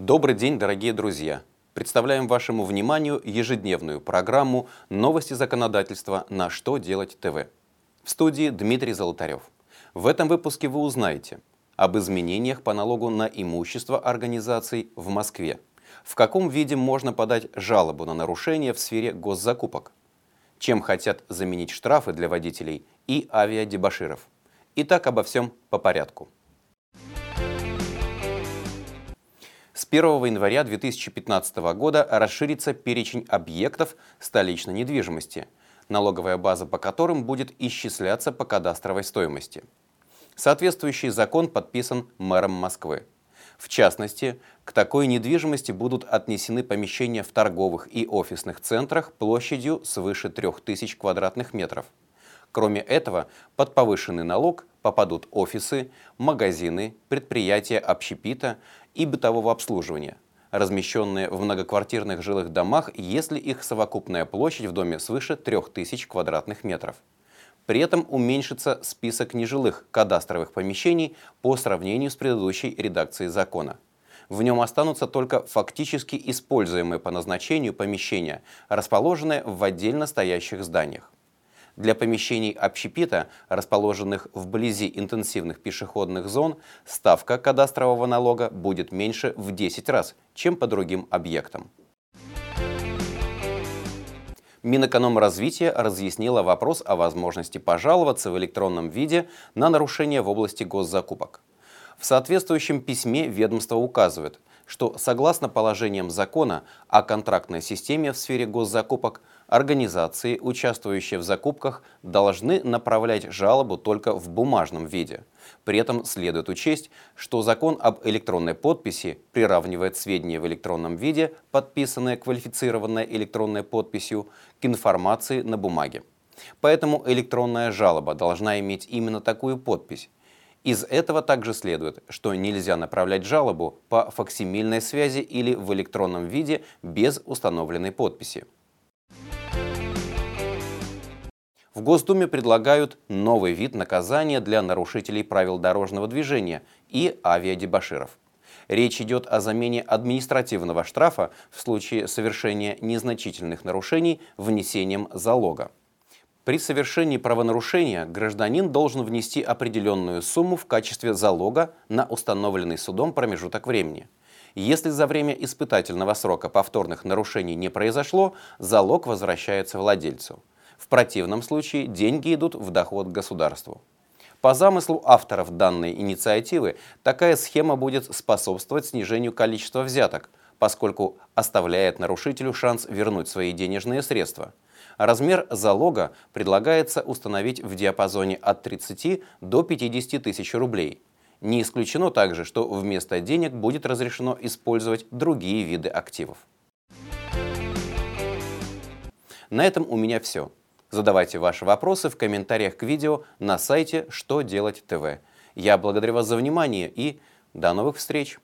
Добрый день, дорогие друзья! Представляем вашему вниманию ежедневную программу «Новости законодательства. На что делать ТВ». В студии Дмитрий Золотарев. В этом выпуске вы узнаете об изменениях по налогу на имущество организаций в Москве, в каком виде можно подать жалобу на нарушение в сфере госзакупок, чем хотят заменить штрафы для водителей и авиадебаширов. Итак, обо всем по порядку. 1 января 2015 года расширится перечень объектов столичной недвижимости, налоговая база по которым будет исчисляться по кадастровой стоимости. Соответствующий закон подписан мэром Москвы. В частности, к такой недвижимости будут отнесены помещения в торговых и офисных центрах площадью свыше 3000 квадратных метров. Кроме этого, под повышенный налог попадут офисы, магазины, предприятия общепита, и бытового обслуживания, размещенные в многоквартирных жилых домах, если их совокупная площадь в доме свыше 3000 квадратных метров. При этом уменьшится список нежилых кадастровых помещений по сравнению с предыдущей редакцией закона. В нем останутся только фактически используемые по назначению помещения, расположенные в отдельно стоящих зданиях. Для помещений общепита, расположенных вблизи интенсивных пешеходных зон, ставка кадастрового налога будет меньше в 10 раз, чем по другим объектам. Минэкономразвитие разъяснило вопрос о возможности пожаловаться в электронном виде на нарушения в области госзакупок. В соответствующем письме ведомство указывает, что согласно положениям закона о контрактной системе в сфере госзакупок, организации, участвующие в закупках, должны направлять жалобу только в бумажном виде. При этом следует учесть, что закон об электронной подписи приравнивает сведения в электронном виде, подписанные квалифицированной электронной подписью, к информации на бумаге. Поэтому электронная жалоба должна иметь именно такую подпись. Из этого также следует, что нельзя направлять жалобу по факсимильной связи или в электронном виде без установленной подписи. В Госдуме предлагают новый вид наказания для нарушителей правил дорожного движения и авиадебаширов. Речь идет о замене административного штрафа в случае совершения незначительных нарушений внесением залога. При совершении правонарушения гражданин должен внести определенную сумму в качестве залога на установленный судом промежуток времени. Если за время испытательного срока повторных нарушений не произошло, залог возвращается владельцу. В противном случае деньги идут в доход государству. По замыслу авторов данной инициативы, такая схема будет способствовать снижению количества взяток, поскольку оставляет нарушителю шанс вернуть свои денежные средства – Размер залога предлагается установить в диапазоне от 30 до 50 тысяч рублей. Не исключено также, что вместо денег будет разрешено использовать другие виды активов. На этом у меня все. Задавайте ваши вопросы в комментариях к видео на сайте «Что делать ТВ». Я благодарю вас за внимание и до новых встреч!